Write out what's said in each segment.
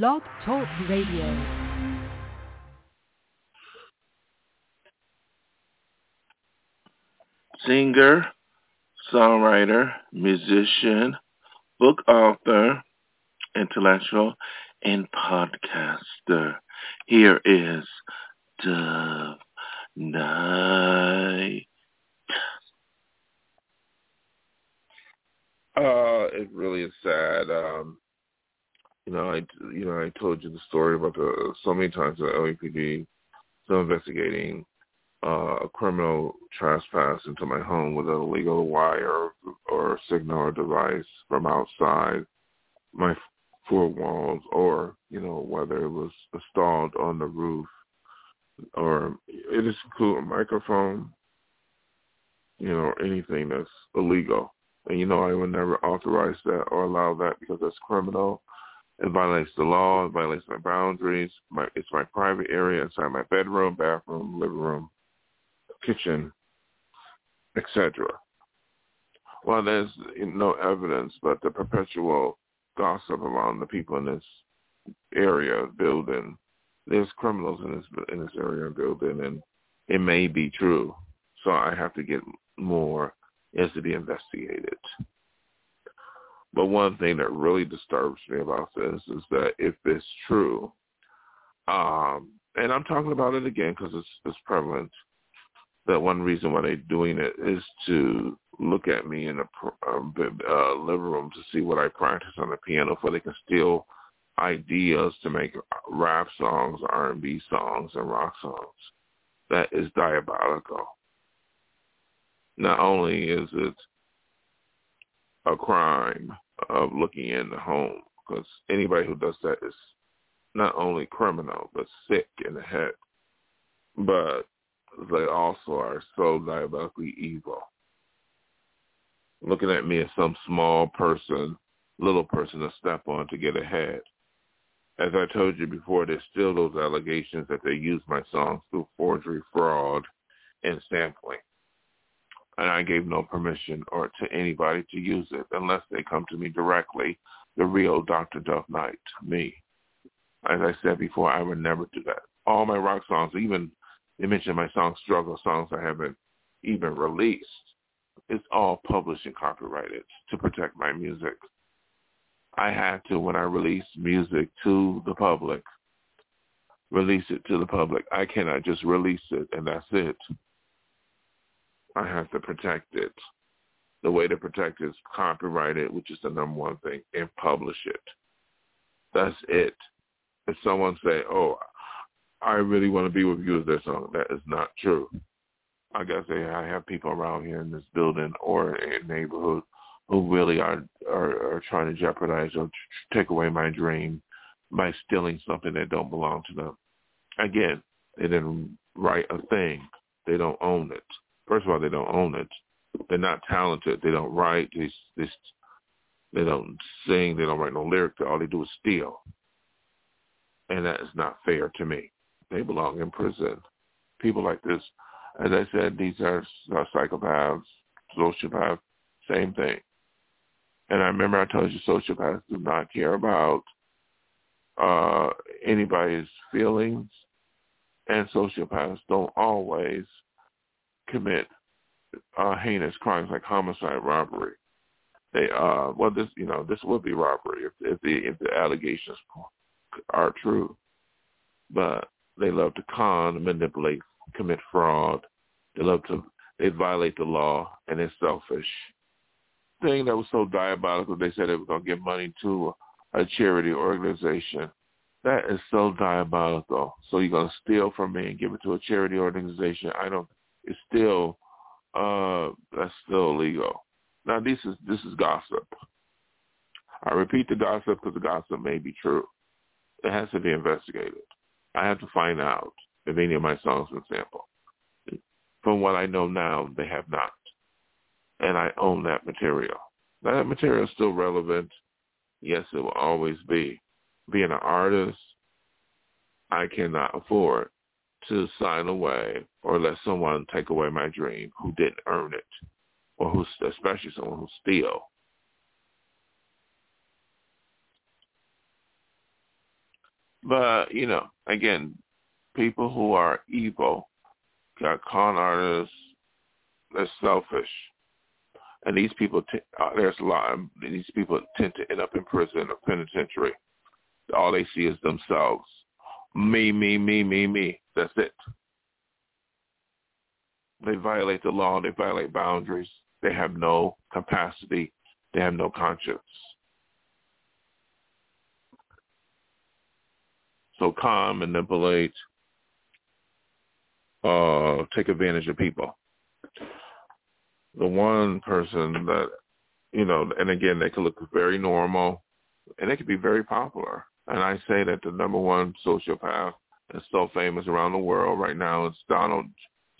Blog Talk Radio. singer, songwriter, musician, book author, intellectual, and podcaster. Here is Dove Night. Uh, it really is sad. Um, you know, I you know I told you the story about the so many times the LAPD still investigating uh, a criminal trespass into my home with an illegal wire or signal or device from outside my four walls, or you know whether it was installed on the roof, or it is include a microphone, you know, anything that's illegal. And you know I would never authorize that or allow that because that's criminal. It violates the law. It violates my boundaries. My, it's my private area inside my bedroom, bathroom, living room, kitchen, etc. Well, there's no evidence, but the perpetual gossip around the people in this area building. There's criminals in this in this area building, and it may be true. So I have to get more as to be investigated. But one thing that really disturbs me about this is that if it's true, um, and I'm talking about it again because it's, it's prevalent, that one reason why they're doing it is to look at me in a uh, living room to see what I practice on the piano, so they can steal ideas to make rap songs, R&B songs, and rock songs. That is diabolical. Not only is it a crime of looking in the home, because anybody who does that is not only criminal but sick in the head, but they also are so diabolically evil. Looking at me as some small person, little person to step on to get ahead. As I told you before, there's still those allegations that they use my songs through forgery, fraud, and sampling. And I gave no permission or to anybody to use it unless they come to me directly, the real Dr. Dove Night, me. As I said before, I would never do that. All my rock songs, even they mentioned my song Struggle, songs I haven't even released. It's all published and copyrighted to protect my music. I had to, when I release music to the public, release it to the public. I cannot just release it and that's it. I have to protect it. The way to protect it is copyright it, which is the number one thing, and publish it. That's it. If someone say, oh, I really want to be with you as their song, that is not true. I guess I have people around here in this building or in neighborhood who really are, are, are trying to jeopardize or take away my dream by stealing something that don't belong to them. Again, they didn't write a thing. They don't own it. First of all, they don't own it. They're not talented. They don't write. They, they, they don't sing. They don't write no lyrics. All they do is steal. And that is not fair to me. They belong in prison. People like this, as I said, these are, psychopaths, sociopaths, same thing. And I remember I told you sociopaths do not care about uh, anybody's feelings, and sociopaths don't always commit uh, heinous crimes like homicide, robbery. They uh, well, this you know this would be robbery if, if the if the allegations are true, but they love to con, manipulate, commit fraud. They love to they violate the law and they're selfish. Thing that was so diabolical, they said they were going to give money to a charity organization. That is so diabolical. So you're going to steal from me and give it to a charity organization. I don't. It's still uh that's still illegal. Now this is this is gossip. I repeat the gossip because the gossip may be true. It has to be investigated. I have to find out if any of my songs been sampled. From what I know now, they have not. And I own that material. That material is still relevant. Yes, it will always be. Being an artist, I cannot afford to sign away or let someone take away my dream who didn't earn it, or who's especially someone who steal. But, you know, again, people who are evil, got con artists, they're selfish. And these people, t- uh, there's a lot, these people tend to end up in prison or penitentiary. All they see is themselves. Me, me, me, me, me. That's it. They violate the law. They violate boundaries. They have no capacity. They have no conscience. So calm, manipulate, uh, take advantage of people. The one person that, you know, and again, they could look very normal and they could be very popular. And I say that the number one sociopath that's so famous around the world right now is Donald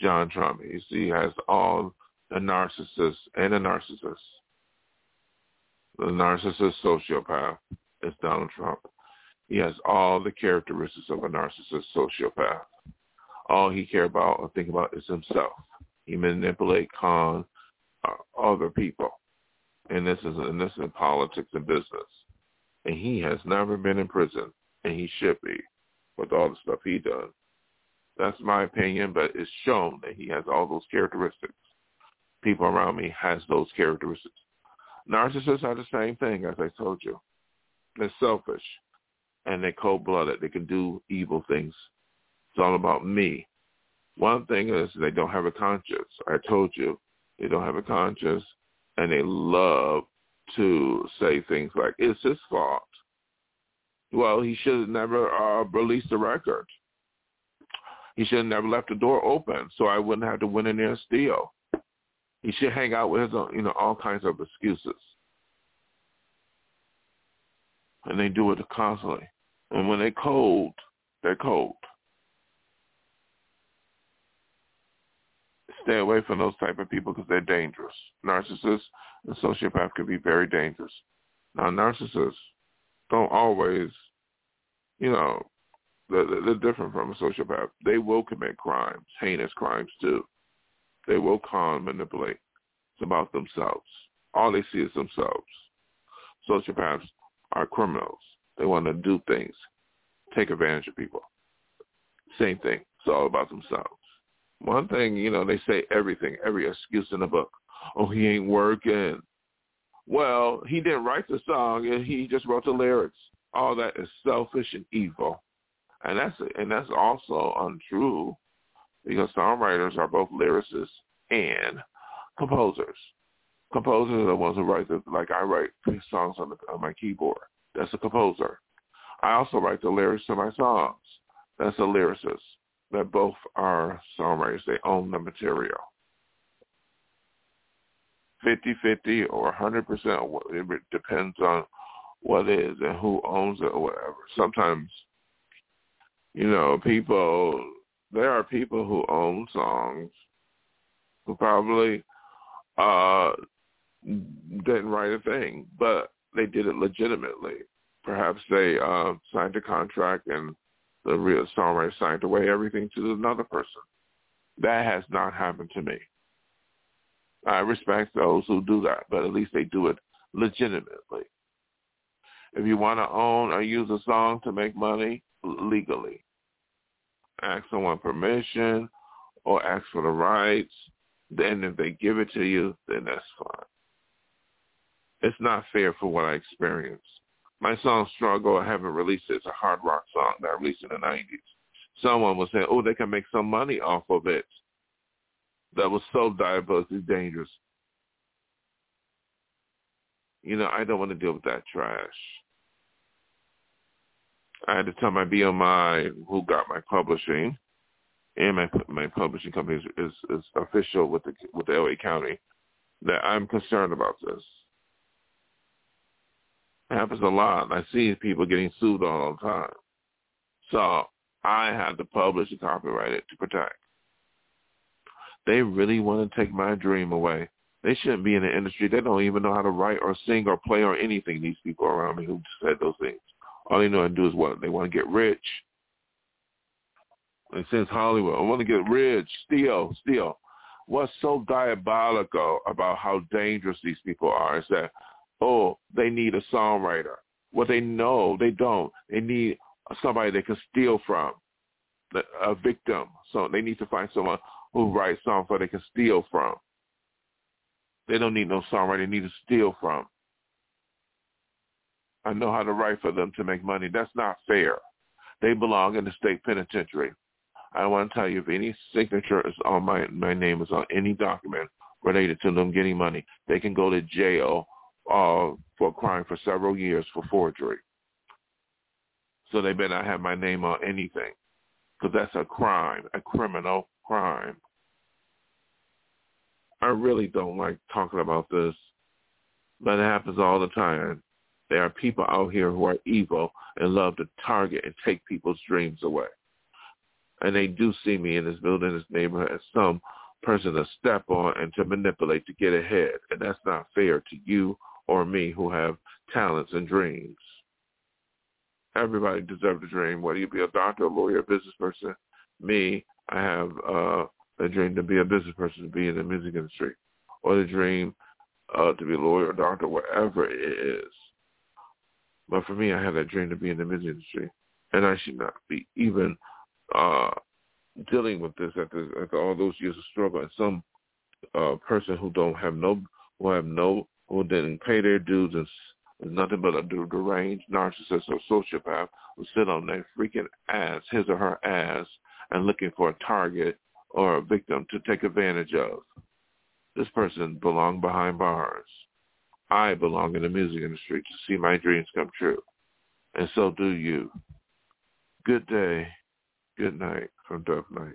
John Trump. See, he has all the narcissists and the narcissist. The narcissist sociopath is Donald Trump. He has all the characteristics of a narcissist sociopath. All he cares about or think about is himself. He manipulate, con uh, other people, and this is and this is in politics and business. And he has never been in prison, and he should be with all the stuff he does. That's my opinion, but it's shown that he has all those characteristics. People around me has those characteristics. Narcissists are the same thing, as I told you. They're selfish and they're cold-blooded. They can do evil things. It's all about me. One thing is they don't have a conscience. I told you they don't have a conscience, and they love to say things like, it's his fault. Well, he should have never uh, released the record. He should have never left the door open so I wouldn't have to win in there steal. He should hang out with his own, you know, all kinds of excuses. And they do it constantly. And when they're cold, they're cold. Stay away from those type of people because they're dangerous. Narcissists and sociopaths can be very dangerous. Now, narcissists don't always, you know, they're, they're different from a sociopath. They will commit crimes, heinous crimes too. They will con, manipulate. It's about themselves. All they see is themselves. Sociopaths are criminals. They want to do things, take advantage of people. Same thing. It's all about themselves. One thing, you know, they say everything, every excuse in the book. Oh, he ain't working. Well, he didn't write the song, and he just wrote the lyrics. All that is selfish and evil, and that's and that's also untrue, because songwriters are both lyricists and composers. Composers are the ones who write the like I write songs on, the, on my keyboard. That's a composer. I also write the lyrics to my songs. That's a lyricist. That both are songwriters. They own the material. 50-50 or 100%. It depends on what it is and who owns it or whatever. Sometimes, you know, people, there are people who own songs who probably uh, didn't write a thing, but they did it legitimately. Perhaps they uh, signed a contract and the real songwriter signed away everything to another person. That has not happened to me. I respect those who do that, but at least they do it legitimately. If you want to own or use a song to make money legally, ask someone permission or ask for the rights. Then if they give it to you, then that's fine. It's not fair for what I experienced. My song Struggle, I haven't released it. It's a hard rock song that I released in the 90s. Someone was saying, oh, they can make some money off of it that was so diabolically dangerous. You know, I don't want to deal with that trash. I had to tell my BMI who got my publishing, and my my publishing company is, is, is official with the with the LA County that I'm concerned about this. Happens a lot. I see people getting sued all the time. So I had to publish and copyright it to protect. They really want to take my dream away. They shouldn't be in the industry. They don't even know how to write or sing or play or anything, these people around me who said those things. All they know how to do is what? They want to get rich. And since Hollywood, I want to get rich, steal, steal. What's so diabolical about how dangerous these people are is that, oh, they need a songwriter. What they know, they don't. They need somebody they can steal from, a victim. So they need to find someone who writes songs where they can steal from. They don't need no songwriter. They need to steal from. I know how to write for them to make money. That's not fair. They belong in the state penitentiary. I want to tell you if any signature is on my my name is on any document related to them getting money, they can go to jail uh, for a crime for several years for forgery. So they better not have my name on anything because that's a crime, a criminal crime. I really don't like talking about this, but it happens all the time. There are people out here who are evil and love to target and take people's dreams away. And they do see me in this building, this neighborhood, as some person to step on and to manipulate to get ahead. And that's not fair to you or me who have talents and dreams. Everybody deserves a dream, whether you be a doctor, a lawyer, a business person. Me, I have uh, a dream to be a business person, to be in the music industry, or the dream uh, to be a lawyer, a doctor, whatever it is. But for me, I have that dream to be in the music industry, and I should not be even uh, dealing with this after, after all those years of struggle. And some uh, person who don't have no, who have no, who didn't pay their dues and is nothing but a deranged narcissist or sociopath who sit on their freaking ass, his or her ass, and looking for a target or a victim to take advantage of. This person belong behind bars. I belong in the music industry to see my dreams come true. And so do you. Good day. Good night from Dove Night.